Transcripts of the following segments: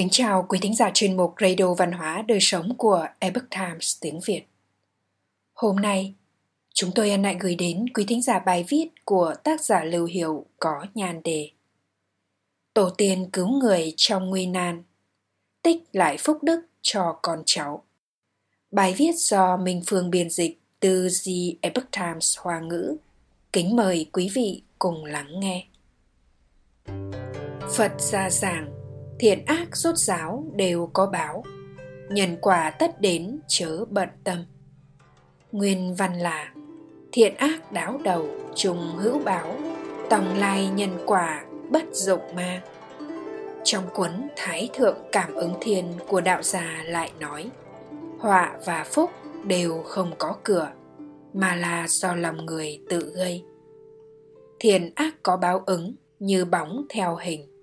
Kính chào quý thính giả chuyên mục Radio Văn hóa Đời Sống của Epoch Times tiếng Việt. Hôm nay, chúng tôi hân hạnh gửi đến quý thính giả bài viết của tác giả Lưu Hiểu có nhan đề Tổ tiên cứu người trong nguy nan, tích lại phúc đức cho con cháu. Bài viết do Minh Phương biên dịch từ The Epoch Times Hoa ngữ. Kính mời quý vị cùng lắng nghe. Phật gia giảng thiện ác rốt ráo đều có báo. Nhân quả tất đến chớ bận tâm. Nguyên văn là, thiện ác đáo đầu trùng hữu báo, tòng lai nhân quả bất dụng ma. Trong cuốn thái thượng cảm ứng thiên của đạo già lại nói, họa và phúc đều không có cửa, mà là do lòng người tự gây. Thiện ác có báo ứng như bóng theo hình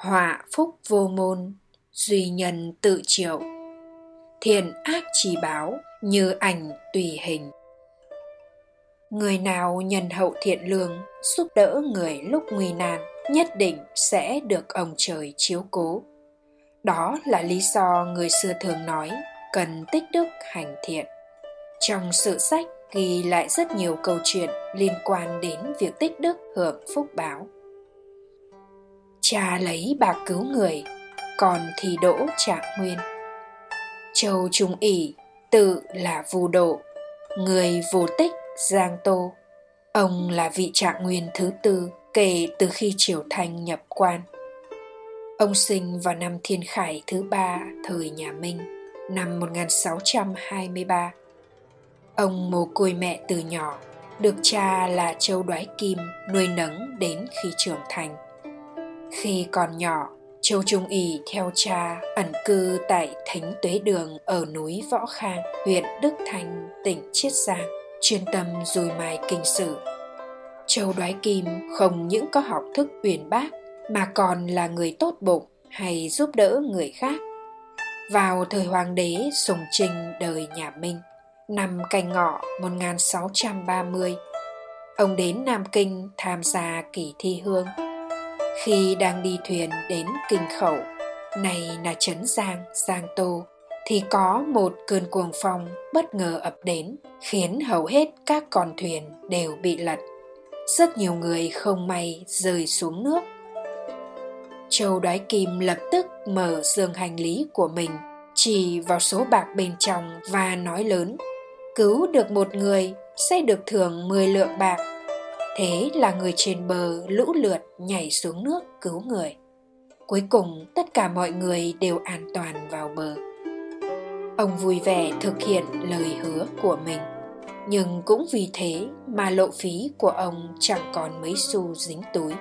họa phúc vô môn, duy nhân tự triệu. Thiện ác chỉ báo như ảnh tùy hình. Người nào nhân hậu thiện lương, giúp đỡ người lúc nguy nan, nhất định sẽ được ông trời chiếu cố. Đó là lý do người xưa thường nói, cần tích đức hành thiện. Trong sự sách ghi lại rất nhiều câu chuyện liên quan đến việc tích đức hưởng phúc báo cha lấy bạc cứu người, còn thì đỗ trạng nguyên. Châu trung ỷ tự là vù độ, người vô tích giang tô. Ông là vị trạng nguyên thứ tư kể từ khi triều thanh nhập quan. Ông sinh vào năm thiên khải thứ ba, thời nhà minh, năm 1623 ông mồ côi mẹ từ nhỏ, được cha là châu đoái kim nuôi nấng đến khi trưởng thành khi còn nhỏ, Châu Trung Ý theo cha ẩn cư tại Thánh Tuế Đường ở núi Võ Khang, huyện Đức Thành, tỉnh Chiết Giang, chuyên tâm dùi mài kinh sử. Châu Đoái Kim không những có học thức uyển bác mà còn là người tốt bụng hay giúp đỡ người khác. Vào thời hoàng đế Sùng Trinh đời nhà Minh, năm canh ngọ 1630, ông đến Nam Kinh tham gia kỳ thi hương khi đang đi thuyền đến kinh khẩu, này là trấn giang giang tô, thì có một cơn cuồng phong bất ngờ ập đến, khiến hầu hết các con thuyền đều bị lật. Rất nhiều người không may rơi xuống nước. Châu đoái kim lập tức mở giường hành lý của mình, chỉ vào số bạc bên trong và nói lớn, cứu được một người sẽ được thưởng 10 lượng bạc thế là người trên bờ lũ lượt nhảy xuống nước cứu người. Cuối cùng, tất cả mọi người đều an toàn vào bờ. Ông vui vẻ thực hiện lời hứa của mình. Nhưng cũng vì thế mà lộ phí của ông chẳng còn mấy xu dính túi.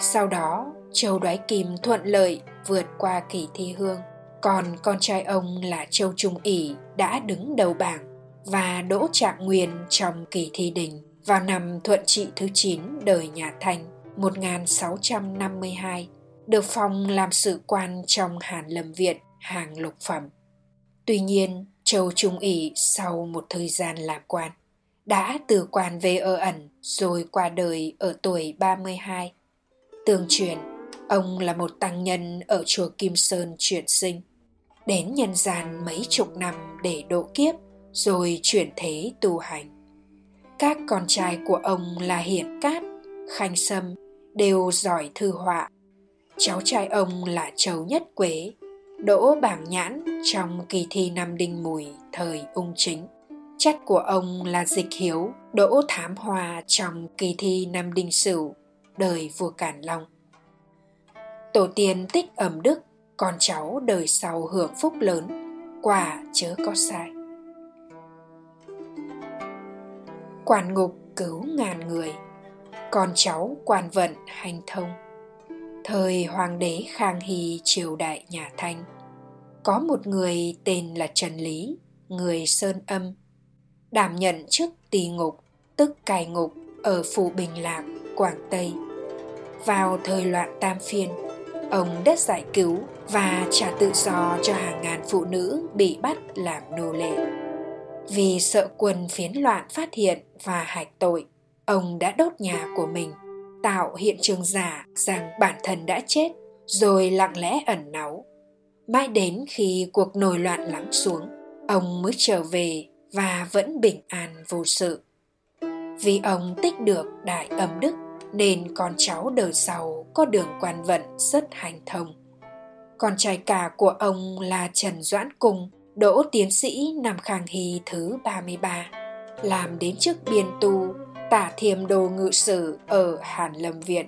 Sau đó, châu đoái kim thuận lợi vượt qua kỳ thi hương. Còn con trai ông là châu trung ỷ đã đứng đầu bảng và đỗ trạng nguyên trong kỳ thi đình vào năm thuận trị thứ 9 đời nhà Thanh 1652, được phong làm sự quan trong Hàn Lâm Viện hàng lục phẩm. Tuy nhiên, Châu Trung ỷ sau một thời gian làm quan, đã từ quan về ở ẩn rồi qua đời ở tuổi 32. Tương truyền, ông là một tăng nhân ở chùa Kim Sơn chuyển sinh, đến nhân gian mấy chục năm để độ kiếp rồi chuyển thế tu hành các con trai của ông là Hiển Cát, Khanh Sâm đều giỏi thư họa. Cháu trai ông là Châu Nhất Quế, đỗ bảng nhãn trong kỳ thi năm đinh mùi thời ung chính. Chất của ông là Dịch Hiếu, đỗ thám hoa trong kỳ thi năm đinh sửu đời vua Cản Long. Tổ tiên tích ẩm đức, con cháu đời sau hưởng phúc lớn, quả chớ có sai. Quản ngục cứu ngàn người. Con cháu quan vận hành thông. Thời hoàng đế khang hy triều đại nhà thanh. Có một người tên là trần lý, người sơn âm. Đảm nhận chức tỳ ngục, tức cài ngục ở phủ bình lạc, quảng tây. Vào thời loạn tam phiên, ông đã giải cứu và trả tự do cho hàng ngàn phụ nữ bị bắt làm nô lệ vì sợ quần phiến loạn phát hiện và hạch tội, ông đã đốt nhà của mình, tạo hiện trường giả rằng bản thân đã chết, rồi lặng lẽ ẩn náu. Mãi đến khi cuộc nổi loạn lắng xuống, ông mới trở về và vẫn bình an vô sự. Vì ông tích được đại âm đức nên con cháu đời sau có đường quan vận rất hành thông. Con trai cả của ông là Trần Doãn Cung, đỗ tiến sĩ năm Khang Hy thứ 33, làm đến chức biên tu, tả thiềm đồ ngự sử ở Hàn Lâm Viện.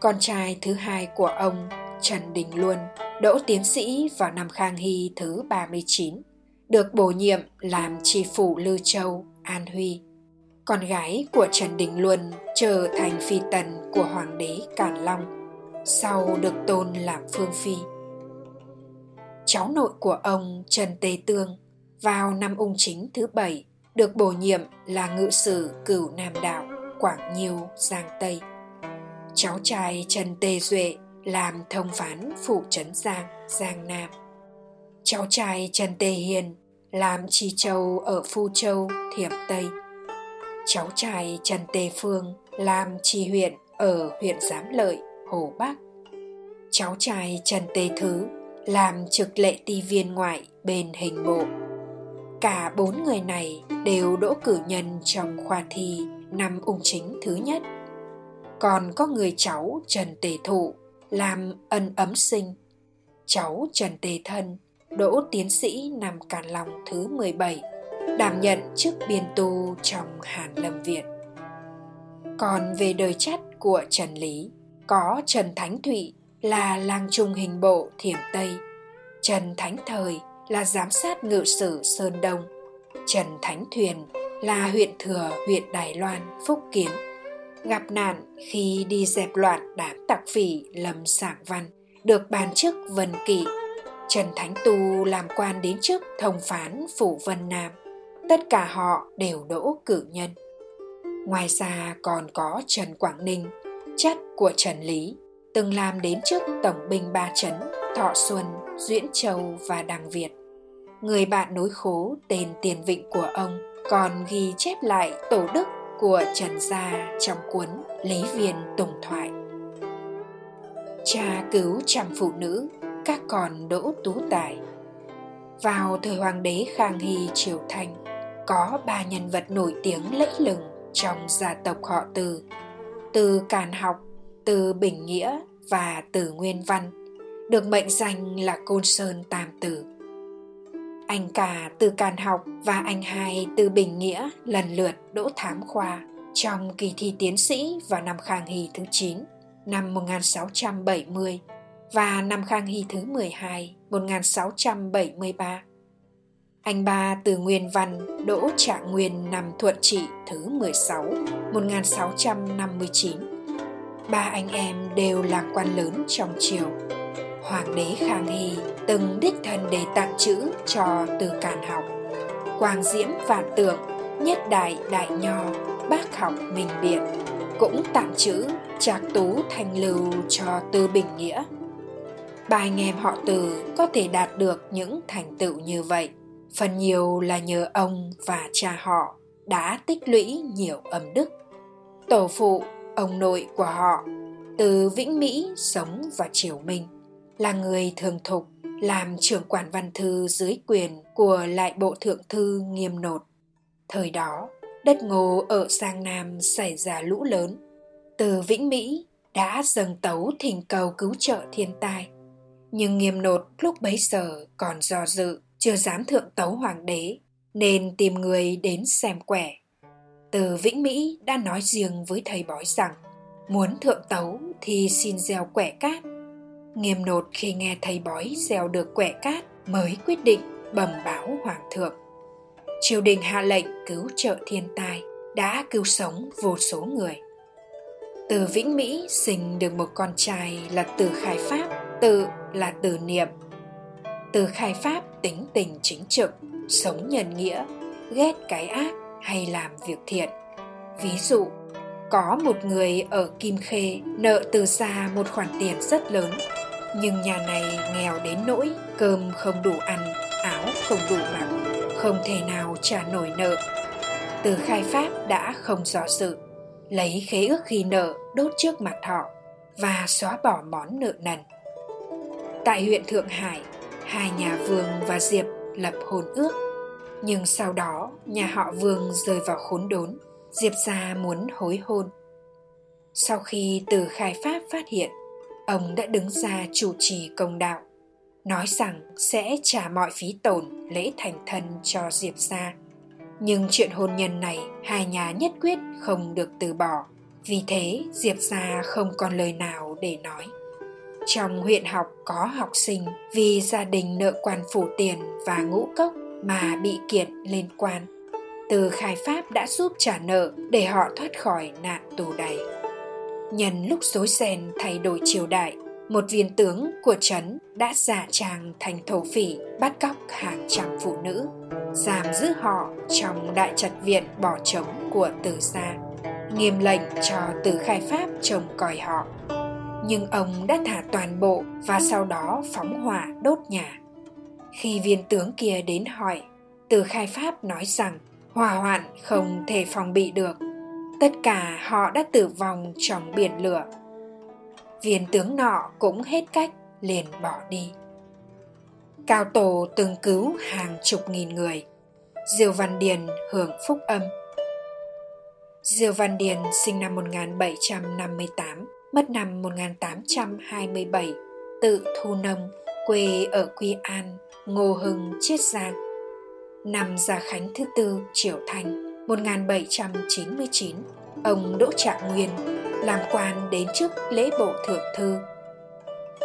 Con trai thứ hai của ông, Trần Đình Luân, đỗ tiến sĩ vào năm Khang Hy thứ 39, được bổ nhiệm làm tri phủ Lư Châu, An Huy. Con gái của Trần Đình Luân trở thành phi tần của Hoàng đế Càn Long, sau được tôn làm phương phi. Cháu nội của ông Trần Tề Tương vào năm ung chính thứ bảy được bổ nhiệm là ngự sử cửu Nam Đạo, Quảng Nhiêu, Giang Tây. Cháu trai Trần Tề Duệ làm thông phán phủ trấn Giang, Giang Nam. Cháu trai Trần Tề Hiền làm trì châu ở Phu Châu, Thiểm Tây. Cháu trai Trần Tề Phương làm trì huyện ở huyện Giám Lợi, Hồ Bắc. Cháu trai Trần Tề Thứ làm trực lệ ti viên ngoại bên hình bộ. Cả bốn người này đều đỗ cử nhân trong khoa thi năm ung chính thứ nhất. Còn có người cháu Trần Tề Thụ làm ân ấm sinh. Cháu Trần Tề Thân đỗ tiến sĩ năm Càn Long thứ 17, đảm nhận chức biên tu trong Hàn Lâm Viện. Còn về đời chất của Trần Lý, có Trần Thánh Thụy là lang trung hình bộ Thiểm Tây, Trần Thánh Thời là giám sát ngự sử Sơn Đông, Trần Thánh Thuyền là huyện thừa huyện Đài Loan, Phúc Kiến. Gặp nạn khi đi dẹp loạn đám tặc phỉ Lâm Sảng Văn, được bàn chức Vân Kỵ. Trần Thánh Tu làm quan đến chức thông phán Phủ Vân Nam. Tất cả họ đều đỗ cử nhân. Ngoài ra còn có Trần Quảng Ninh, chất của Trần Lý, từng làm đến chức tổng binh ba trấn Thọ Xuân, Duyễn Châu và Đằng Việt. Người bạn nối khố tên Tiền Vịnh của ông còn ghi chép lại tổ đức của Trần Gia trong cuốn Lý Viên Tùng Thoại. Cha cứu trăm phụ nữ, các con đỗ tú tài. Vào thời hoàng đế Khang Hy Triều Thanh, có ba nhân vật nổi tiếng lẫy lừng trong gia tộc họ Từ. Từ Càn Học, từ Bình Nghĩa và Từ Nguyên Văn được mệnh danh là Côn Sơn Tam Tử. Anh cả từ Càn Học và anh hai từ Bình Nghĩa lần lượt đỗ thám khoa trong kỳ thi tiến sĩ vào năm Khang Hy thứ 9, năm 1670 và năm Khang Hy thứ 12, 1673. Anh ba từ Nguyên Văn đỗ trạng nguyên năm Thuận Trị thứ 16, 1659. Ba anh em đều là quan lớn trong triều Hoàng đế Khang Hy từng đích thân để tặng chữ cho từ càn học. Quang Diễm Vạn Tượng, Nhất Đại Đại Nho, Bác học Minh Biện cũng tặng chữ Trạc Tú Thành Lưu cho Tư Bình Nghĩa. Ba anh em họ Từ có thể đạt được những thành tựu như vậy, phần nhiều là nhờ ông và cha họ đã tích lũy nhiều âm đức. Tổ phụ, ông nội của họ, từ Vĩnh Mỹ sống và Triều Minh – là người thường thục làm trưởng quản văn thư dưới quyền của lại bộ thượng thư nghiêm nột. Thời đó, đất ngô ở Sang Nam xảy ra lũ lớn. Từ Vĩnh Mỹ đã dâng tấu thỉnh cầu cứu trợ thiên tai. Nhưng nghiêm nột lúc bấy giờ còn do dự, chưa dám thượng tấu hoàng đế, nên tìm người đến xem quẻ. Từ Vĩnh Mỹ đã nói riêng với thầy bói rằng, muốn thượng tấu thì xin gieo quẻ cát Nghiêm nột khi nghe thầy bói gieo được quẻ cát mới quyết định bẩm báo hoàng thượng. Triều đình hạ lệnh cứu trợ thiên tai, đã cứu sống vô số người. Từ Vĩnh Mỹ sinh được một con trai là Từ Khai Pháp, tự là Từ Niệm. Từ Khai Pháp tính tình chính trực, sống nhân nghĩa, ghét cái ác hay làm việc thiện. Ví dụ, có một người ở Kim Khê nợ từ xa một khoản tiền rất lớn nhưng nhà này nghèo đến nỗi cơm không đủ ăn áo không đủ mặc không thể nào trả nổi nợ từ khai pháp đã không rõ sự lấy khế ước ghi nợ đốt trước mặt họ và xóa bỏ món nợ nần Tại huyện Thượng Hải, hai nhà Vương và Diệp lập hôn ước. Nhưng sau đó, nhà họ Vương rơi vào khốn đốn, Diệp gia muốn hối hôn. Sau khi từ khai pháp phát hiện, ông đã đứng ra chủ trì công đạo, nói rằng sẽ trả mọi phí tổn lễ thành thân cho Diệp gia. Nhưng chuyện hôn nhân này hai nhà nhất quyết không được từ bỏ, vì thế Diệp gia không còn lời nào để nói. Trong huyện học có học sinh vì gia đình nợ quan phủ tiền và ngũ cốc mà bị kiện lên quan. Từ khai pháp đã giúp trả nợ để họ thoát khỏi nạn tù đầy. Nhân lúc rối ren thay đổi triều đại, một viên tướng của trấn đã giả trang thành thổ phỉ bắt cóc hàng trăm phụ nữ, giam giữ họ trong đại trạch viện bỏ trống của Từ gia, nghiêm lệnh cho Từ khai pháp trông coi họ nhưng ông đã thả toàn bộ và sau đó phóng hỏa đốt nhà. Khi viên tướng kia đến hỏi, từ khai pháp nói rằng hỏa hoạn không thể phòng bị được. Tất cả họ đã tử vong trong biển lửa. Viên tướng nọ cũng hết cách liền bỏ đi. Cao Tổ từng cứu hàng chục nghìn người. Diêu Văn Điền hưởng phúc âm. Diêu Văn Điền sinh năm 1758, mất năm 1827, tự thu nông, quê ở Quy An, Ngô Hưng, Chiết Giang. Năm Gia Khánh thứ tư, Triều Thành, 1799, ông Đỗ Trạng Nguyên làm quan đến chức lễ bộ thượng thư.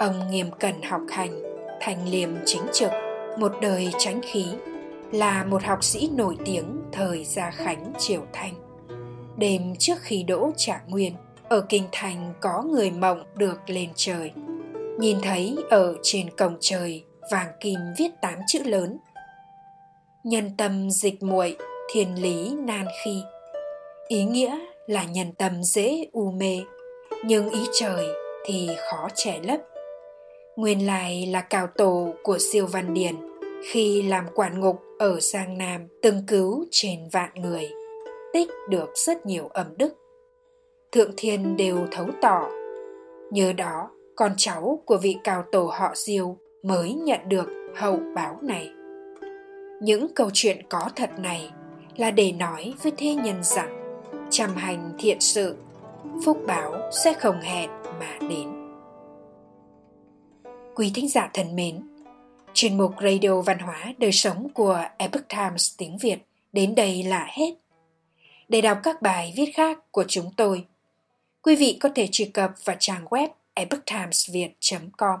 Ông nghiêm cẩn học hành, thành liêm chính trực, một đời tránh khí, là một học sĩ nổi tiếng thời Gia Khánh Triều Thanh. Đêm trước khi đỗ Trạng Nguyên, ở kinh thành có người mộng được lên trời nhìn thấy ở trên cổng trời vàng kim viết tám chữ lớn. Nhân tâm dịch muội thiên lý nan khi. Ý nghĩa là nhân tâm dễ u mê, nhưng ý trời thì khó trẻ lấp. Nguyên lai là cào tổ của siêu văn điển, khi làm quản ngục ở giang nam từng cứu trên vạn người, tích được rất nhiều ẩm đức. Thượng thiên đều thấu tỏ nhờ đó, con cháu của vị cào tổ họ diêu mới nhận được hậu báo này. Những câu chuyện có thật này là để nói với thế nhân rằng, chăm hành thiện sự, phúc báo sẽ không hẹn mà đến. Quý thính giả thân mến, chuyên mục radio văn hóa đời sống của epoch times tiếng việt đến đây là hết. Để đọc các bài viết khác của chúng tôi, quý vị có thể truy cập vào trang web epochtimesviet.com.